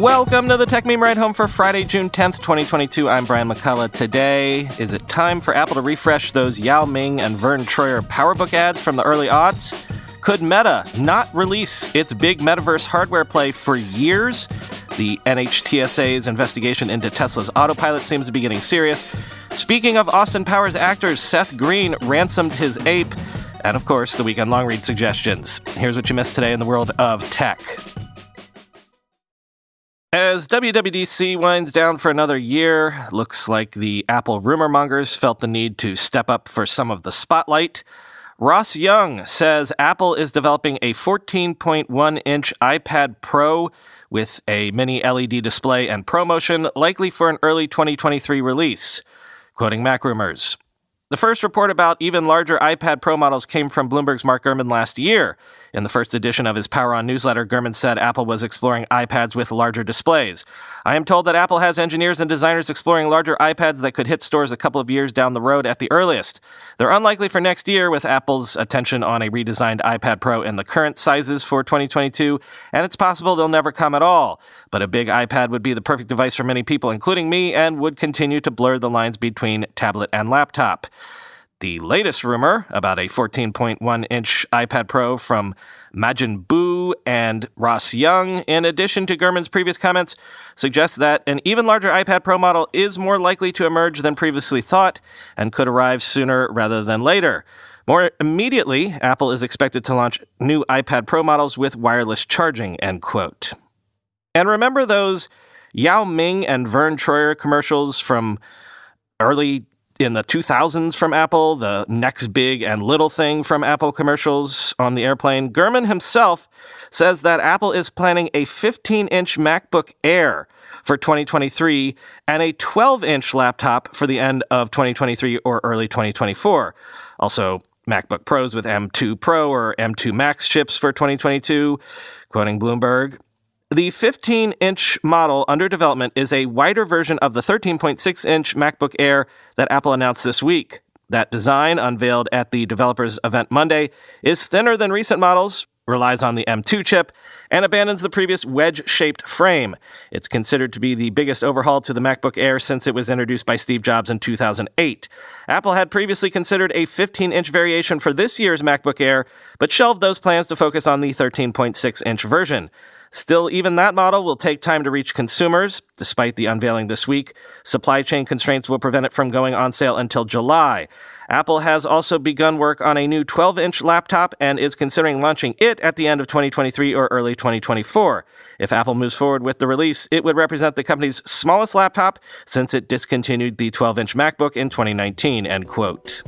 Welcome to the Techmeme Ride Home for Friday, June 10th, 2022. I'm Brian McCullough. Today, is it time for Apple to refresh those Yao Ming and Verne Troyer PowerBook ads from the early aughts? Could Meta not release its big metaverse hardware play for years? The NHTSA's investigation into Tesla's autopilot seems to be getting serious. Speaking of Austin Powers actors, Seth Green ransomed his ape. And of course, the weekend long read suggestions. Here's what you missed today in the world of tech. As WWDC winds down for another year, looks like the Apple rumor mongers felt the need to step up for some of the spotlight. Ross Young says Apple is developing a 14.1 inch iPad Pro with a mini LED display and ProMotion, likely for an early 2023 release. Quoting MacRumors. The first report about even larger iPad Pro models came from Bloomberg's Mark Gurman last year. In the first edition of his Power On newsletter, Gurman said Apple was exploring iPads with larger displays. I am told that Apple has engineers and designers exploring larger iPads that could hit stores a couple of years down the road at the earliest. They're unlikely for next year, with Apple's attention on a redesigned iPad Pro in the current sizes for 2022, and it's possible they'll never come at all. But a big iPad would be the perfect device for many people, including me, and would continue to blur the lines between tablet and laptop. The latest rumor about a 14.1 inch iPad Pro from Majin Bu and Ross Young, in addition to Gurman's previous comments, suggests that an even larger iPad Pro model is more likely to emerge than previously thought and could arrive sooner rather than later. More immediately, Apple is expected to launch new iPad Pro models with wireless charging, end quote. And remember those Yao Ming and Verne Troyer commercials from early in the 2000s from Apple, the next big and little thing from Apple commercials on the airplane. Gurman himself says that Apple is planning a 15 inch MacBook Air for 2023 and a 12 inch laptop for the end of 2023 or early 2024. Also, MacBook Pros with M2 Pro or M2 Max chips for 2022. Quoting Bloomberg, the 15 inch model under development is a wider version of the 13.6 inch MacBook Air that Apple announced this week. That design, unveiled at the developers event Monday, is thinner than recent models, relies on the M2 chip, and abandons the previous wedge shaped frame. It's considered to be the biggest overhaul to the MacBook Air since it was introduced by Steve Jobs in 2008. Apple had previously considered a 15 inch variation for this year's MacBook Air, but shelved those plans to focus on the 13.6 inch version. Still, even that model will take time to reach consumers, despite the unveiling this week. Supply chain constraints will prevent it from going on sale until July. Apple has also begun work on a new 12 inch laptop and is considering launching it at the end of 2023 or early 2024. If Apple moves forward with the release, it would represent the company's smallest laptop since it discontinued the 12 inch MacBook in 2019, end quote.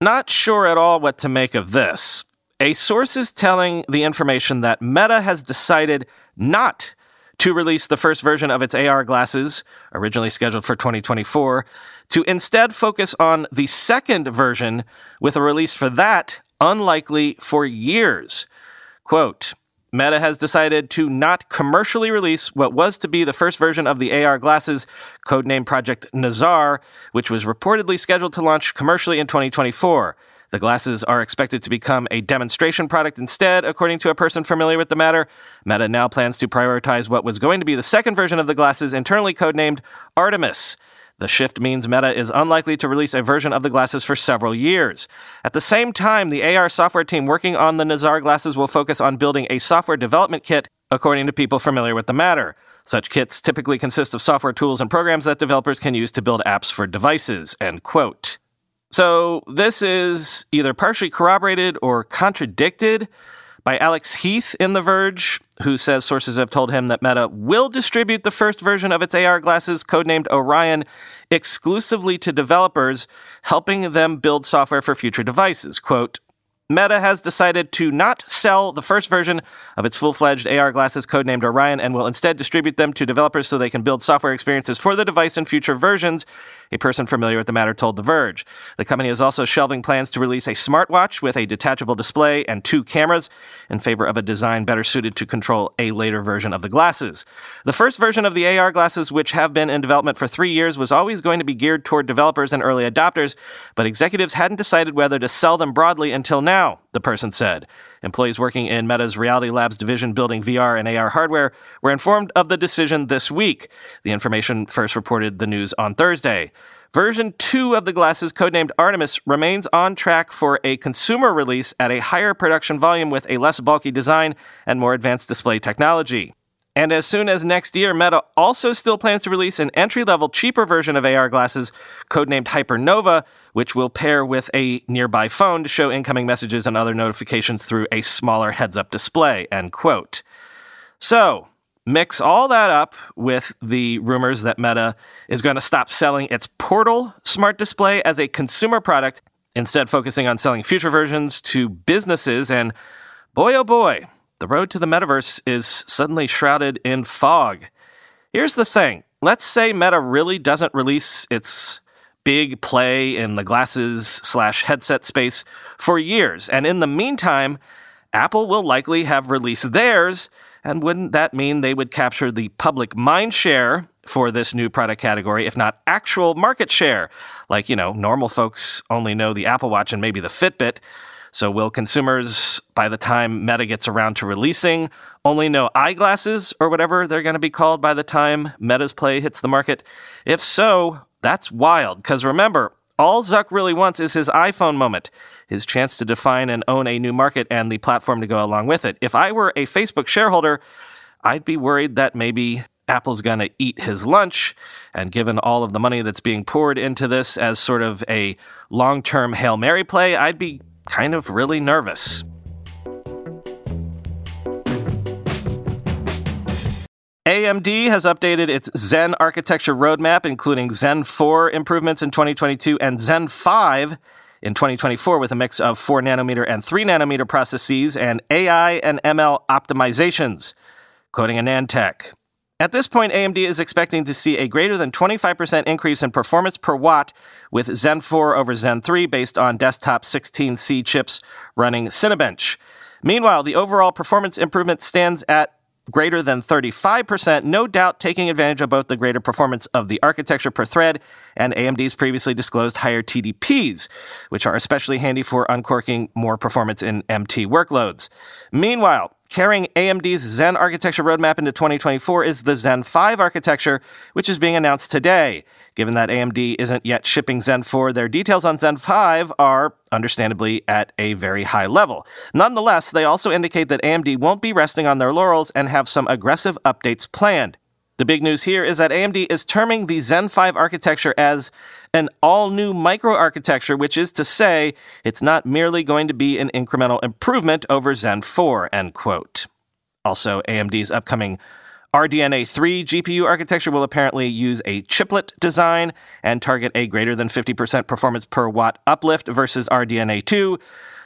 Not sure at all what to make of this. A source is telling the information that Meta has decided not to release the first version of its AR glasses, originally scheduled for 2024, to instead focus on the second version with a release for that unlikely for years. Quote, Meta has decided to not commercially release what was to be the first version of the AR glasses, codenamed Project Nazar, which was reportedly scheduled to launch commercially in 2024. The glasses are expected to become a demonstration product instead, according to a person familiar with the matter. Meta now plans to prioritize what was going to be the second version of the glasses, internally codenamed Artemis. The shift means Meta is unlikely to release a version of the glasses for several years. At the same time, the AR software team working on the Nazar glasses will focus on building a software development kit, according to people familiar with the matter. Such kits typically consist of software tools and programs that developers can use to build apps for devices. End quote. So, this is either partially corroborated or contradicted by Alex Heath in The Verge, who says sources have told him that Meta will distribute the first version of its AR glasses, codenamed Orion, exclusively to developers, helping them build software for future devices. Quote, Meta has decided to not sell the first version of its full fledged AR glasses codenamed Orion and will instead distribute them to developers so they can build software experiences for the device in future versions, a person familiar with the matter told The Verge. The company is also shelving plans to release a smartwatch with a detachable display and two cameras in favor of a design better suited to control a later version of the glasses. The first version of the AR glasses, which have been in development for three years, was always going to be geared toward developers and early adopters, but executives hadn't decided whether to sell them broadly until now, the person said. Employees working in Meta's Reality Labs division building VR and AR hardware were informed of the decision this week. The information first reported the news on Thursday. Version 2 of the glasses, codenamed Artemis, remains on track for a consumer release at a higher production volume with a less bulky design and more advanced display technology. And as soon as next year, Meta also still plans to release an entry level, cheaper version of AR glasses, codenamed Hypernova, which will pair with a nearby phone to show incoming messages and other notifications through a smaller heads up display. End quote. So, mix all that up with the rumors that Meta is going to stop selling its Portal smart display as a consumer product, instead, focusing on selling future versions to businesses. And boy, oh boy, the road to the metaverse is suddenly shrouded in fog. Here's the thing let's say Meta really doesn't release its big play in the glasses slash headset space for years. And in the meantime, Apple will likely have released theirs. And wouldn't that mean they would capture the public mind share for this new product category, if not actual market share? Like, you know, normal folks only know the Apple Watch and maybe the Fitbit. So, will consumers, by the time Meta gets around to releasing, only know eyeglasses or whatever they're going to be called by the time Meta's Play hits the market? If so, that's wild. Because remember, all Zuck really wants is his iPhone moment, his chance to define and own a new market and the platform to go along with it. If I were a Facebook shareholder, I'd be worried that maybe Apple's going to eat his lunch. And given all of the money that's being poured into this as sort of a long term Hail Mary play, I'd be kind of really nervous. AMD has updated its Zen architecture roadmap, including Zen 4 improvements in 2022 and Zen 5 in 2024, with a mix of 4 nanometer and 3 nanometer processes and AI and ML optimizations. Quoting a AnandTech. At this point, AMD is expecting to see a greater than 25% increase in performance per watt with Zen 4 over Zen 3 based on desktop 16C chips running Cinebench. Meanwhile, the overall performance improvement stands at greater than 35%, no doubt taking advantage of both the greater performance of the architecture per thread and AMD's previously disclosed higher TDPs, which are especially handy for uncorking more performance in MT workloads. Meanwhile, Carrying AMD's Zen architecture roadmap into 2024 is the Zen 5 architecture, which is being announced today. Given that AMD isn't yet shipping Zen 4, their details on Zen 5 are, understandably, at a very high level. Nonetheless, they also indicate that AMD won't be resting on their laurels and have some aggressive updates planned. The big news here is that AMD is terming the Zen 5 architecture as an all new microarchitecture, which is to say, it's not merely going to be an incremental improvement over Zen 4, end quote. Also, AMD's upcoming RDNA 3 GPU architecture will apparently use a chiplet design and target a greater than 50% performance per watt uplift versus RDNA 2.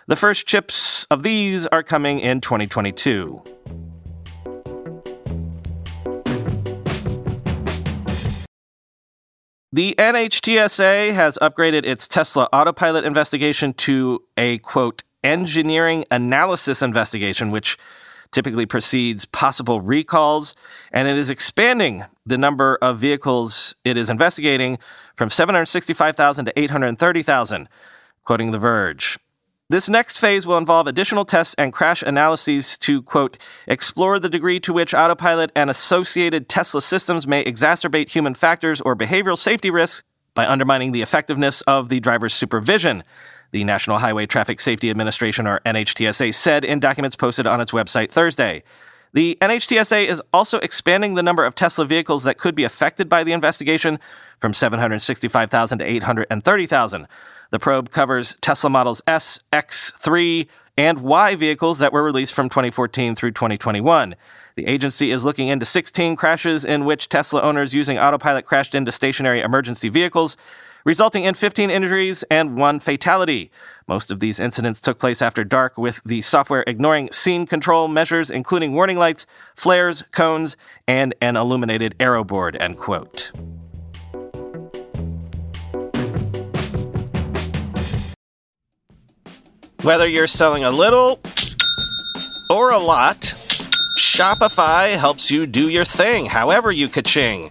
The first chips of these are coming in 2022. The NHTSA has upgraded its Tesla autopilot investigation to a quote engineering analysis investigation, which typically precedes possible recalls, and it is expanding the number of vehicles it is investigating from 765,000 to 830,000, quoting The Verge. This next phase will involve additional tests and crash analyses to, quote, explore the degree to which autopilot and associated Tesla systems may exacerbate human factors or behavioral safety risks by undermining the effectiveness of the driver's supervision, the National Highway Traffic Safety Administration, or NHTSA, said in documents posted on its website Thursday. The NHTSA is also expanding the number of Tesla vehicles that could be affected by the investigation from 765,000 to 830,000. The probe covers Tesla models S, X, 3, and Y vehicles that were released from 2014 through 2021. The agency is looking into 16 crashes in which Tesla owners using autopilot crashed into stationary emergency vehicles, resulting in 15 injuries and one fatality. Most of these incidents took place after dark, with the software ignoring scene control measures, including warning lights, flares, cones, and an illuminated arrow board. End quote. Whether you're selling a little or a lot, Shopify helps you do your thing, however you ka-ching.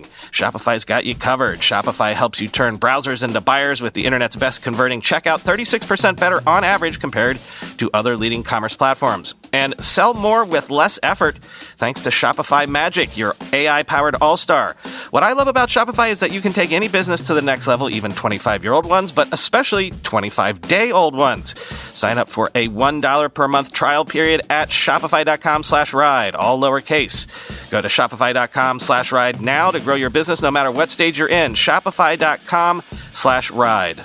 Shopify's got you covered. Shopify helps you turn browsers into buyers with the internet's best converting checkout, 36% better on average compared to other leading commerce platforms. And sell more with less effort thanks to Shopify Magic, your AI powered all star. What I love about Shopify is that you can take any business to the next level, even 25 year old ones, but especially 25 day old ones. Sign up for a $1 per month trial period at shopify.com slash ride, all lowercase. Go to shopify.com slash ride now to grow your business no matter what stage you're in. Shopify.com slash ride.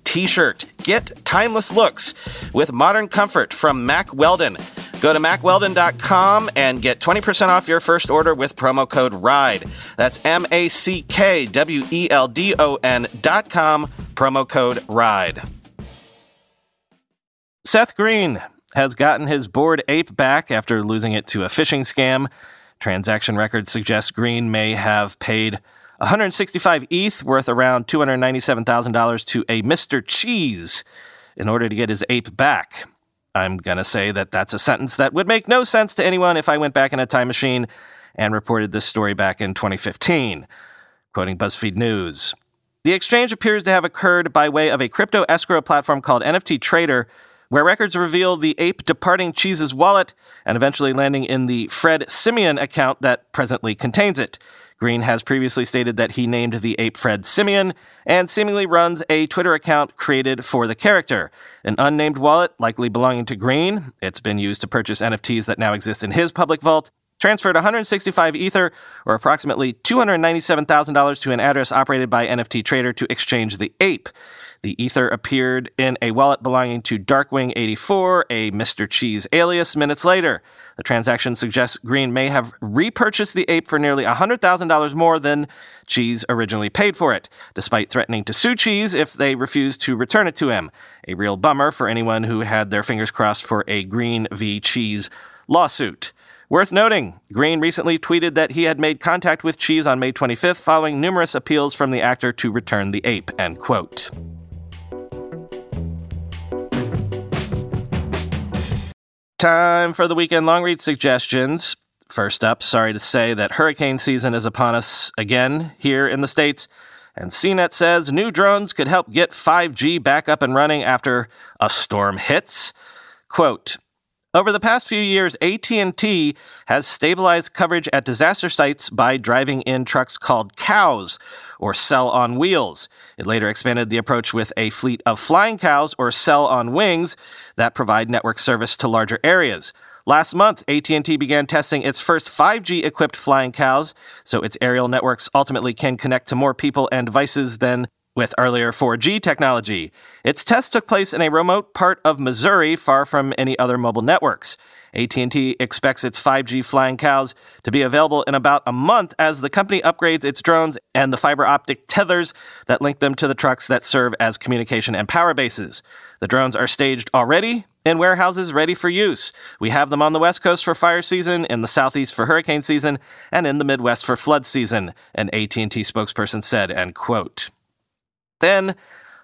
t shirt. Get timeless looks with modern comfort from Mack Weldon. Go to mackweldon.com and get 20% off your first order with promo code RIDE. That's M A C K W E L D O N.com, promo code RIDE. Seth Green has gotten his Bored Ape back after losing it to a phishing scam. Transaction records suggest Green may have paid 165 ETH, worth around $297,000, to a Mr. Cheese in order to get his ape back. I'm going to say that that's a sentence that would make no sense to anyone if I went back in a time machine and reported this story back in 2015. Quoting BuzzFeed News. The exchange appears to have occurred by way of a crypto escrow platform called NFT Trader, where records reveal the ape departing Cheese's wallet and eventually landing in the Fred Simian account that presently contains it. Green has previously stated that he named the ape Fred Simian and seemingly runs a Twitter account created for the character. An unnamed wallet, likely belonging to Green, it's been used to purchase NFTs that now exist in his public vault, transferred 165 Ether, or approximately $297,000, to an address operated by NFT Trader to exchange the ape. The Ether appeared in a wallet belonging to Darkwing84, a Mr. Cheese alias, minutes later. The transaction suggests Green may have repurchased the ape for nearly $100,000 more than Cheese originally paid for it, despite threatening to sue Cheese if they refused to return it to him. A real bummer for anyone who had their fingers crossed for a Green v. Cheese lawsuit. Worth noting, Green recently tweeted that he had made contact with Cheese on May 25th following numerous appeals from the actor to return the ape, end quote. Time for the weekend long read suggestions. First up, sorry to say that hurricane season is upon us again here in the States. And CNET says new drones could help get 5G back up and running after a storm hits. Quote, over the past few years, AT&T has stabilized coverage at disaster sites by driving in trucks called cows or cell on wheels. It later expanded the approach with a fleet of flying cows or cell on wings that provide network service to larger areas. Last month, AT&T began testing its first 5G equipped flying cows, so its aerial networks ultimately can connect to more people and devices than with earlier 4G technology. Its test took place in a remote part of Missouri far from any other mobile networks. AT&T expects its 5G flying cows to be available in about a month as the company upgrades its drones and the fiber optic tethers that link them to the trucks that serve as communication and power bases. The drones are staged already in warehouses ready for use. We have them on the West Coast for fire season, in the Southeast for hurricane season, and in the Midwest for flood season, an AT&T spokesperson said, end quote. Then,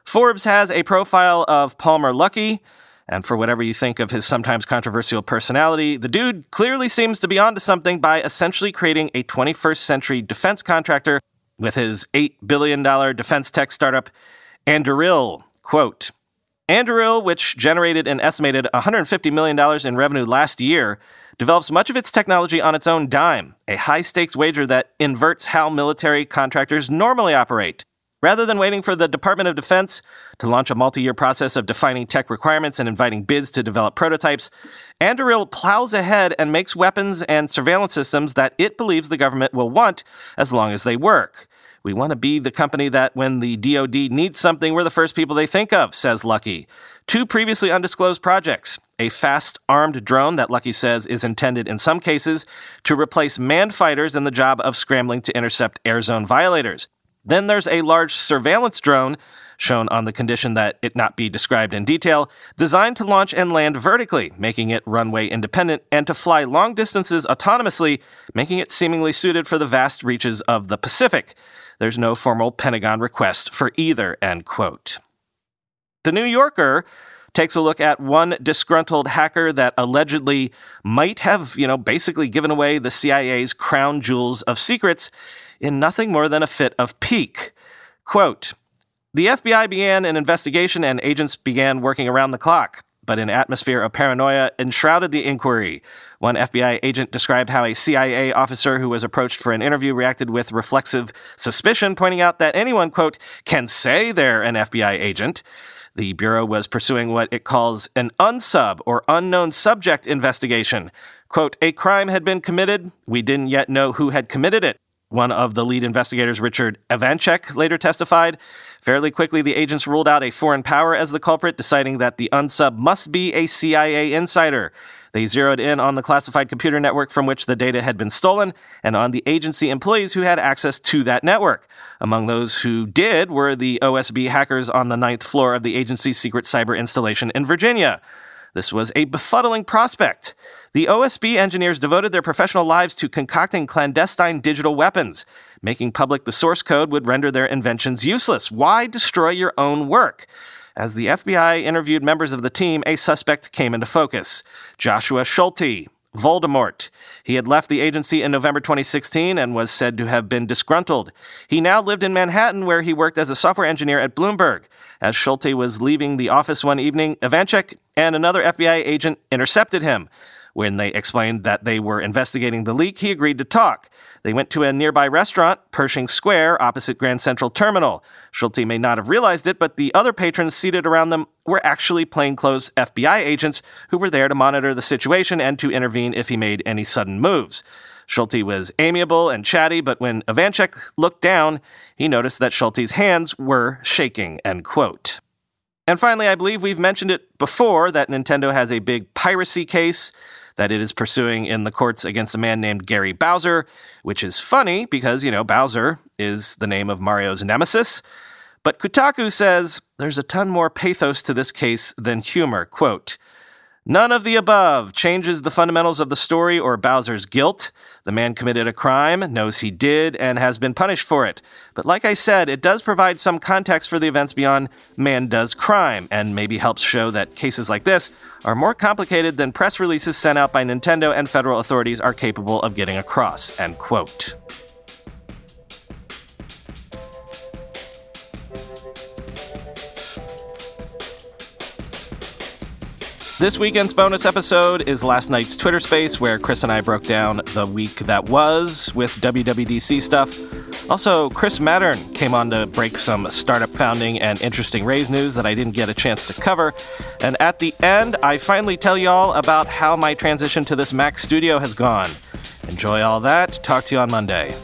Forbes has a profile of Palmer Luckey. And for whatever you think of his sometimes controversial personality, the dude clearly seems to be onto something by essentially creating a 21st century defense contractor with his $8 billion defense tech startup, Anduril. Quote, Anduril, which generated an estimated $150 million in revenue last year, develops much of its technology on its own dime, a high stakes wager that inverts how military contractors normally operate. Rather than waiting for the Department of Defense to launch a multi year process of defining tech requirements and inviting bids to develop prototypes, Anduril plows ahead and makes weapons and surveillance systems that it believes the government will want as long as they work. We want to be the company that when the DoD needs something, we're the first people they think of, says Luckey. Two previously undisclosed projects a fast armed drone that Luckey says is intended in some cases to replace manned fighters in the job of scrambling to intercept air zone violators. Then there's a large surveillance drone, shown on the condition that it not be described in detail, designed to launch and land vertically, making it runway independent, and to fly long distances autonomously, making it seemingly suited for the vast reaches of the Pacific. There's no formal Pentagon request for either, end quote. The New Yorker takes a look at one disgruntled hacker that allegedly might have, you know, basically given away the CIA's crown jewels of secrets in nothing more than a fit of pique. Quote, the FBI began an investigation and agents began working around the clock, but an atmosphere of paranoia enshrouded the inquiry. One FBI agent described how a CIA officer who was approached for an interview reacted with reflexive suspicion, pointing out that anyone, quote, can say they're an FBI agent. The Bureau was pursuing what it calls an unsub or unknown subject investigation. Quote, a crime had been committed. We didn't yet know who had committed it. One of the lead investigators, Richard Evanchec, later testified. Fairly quickly, the agents ruled out a foreign power as the culprit, deciding that the unsub must be a CIA insider. They zeroed in on the classified computer network from which the data had been stolen and on the agency employees who had access to that network. Among those who did were the OSB hackers on the ninth floor of the agency's secret cyber installation in Virginia. This was a befuddling prospect. The OSB engineers devoted their professional lives to concocting clandestine digital weapons. Making public the source code would render their inventions useless. Why destroy your own work? As the FBI interviewed members of the team, a suspect came into focus Joshua Schulte, Voldemort. He had left the agency in November 2016 and was said to have been disgruntled. He now lived in Manhattan, where he worked as a software engineer at Bloomberg. As Schulte was leaving the office one evening, Evanchec and another FBI agent intercepted him. When they explained that they were investigating the leak, he agreed to talk. They went to a nearby restaurant, Pershing Square, opposite Grand Central Terminal. Schulte may not have realized it, but the other patrons seated around them were actually plainclothes FBI agents who were there to monitor the situation and to intervene if he made any sudden moves. Schulte was amiable and chatty, but when Evanchec looked down, he noticed that Schulte's hands were shaking, end quote. And finally, I believe we've mentioned it before that Nintendo has a big piracy case that it is pursuing in the courts against a man named Gary Bowser, which is funny because, you know, Bowser is the name of Mario's nemesis. But Kotaku says there's a ton more pathos to this case than humor. Quote, None of the above changes the fundamentals of the story or Bowser's guilt. The man committed a crime, knows he did, and has been punished for it. But like I said, it does provide some context for the events beyond man does crime, and maybe helps show that cases like this are more complicated than press releases sent out by Nintendo and federal authorities are capable of getting across. End quote. This weekend's bonus episode is last night's Twitter space where Chris and I broke down the week that was with WWDC stuff. Also, Chris Mattern came on to break some startup founding and interesting Raise news that I didn't get a chance to cover. And at the end, I finally tell y'all about how my transition to this Mac studio has gone. Enjoy all that. Talk to you on Monday.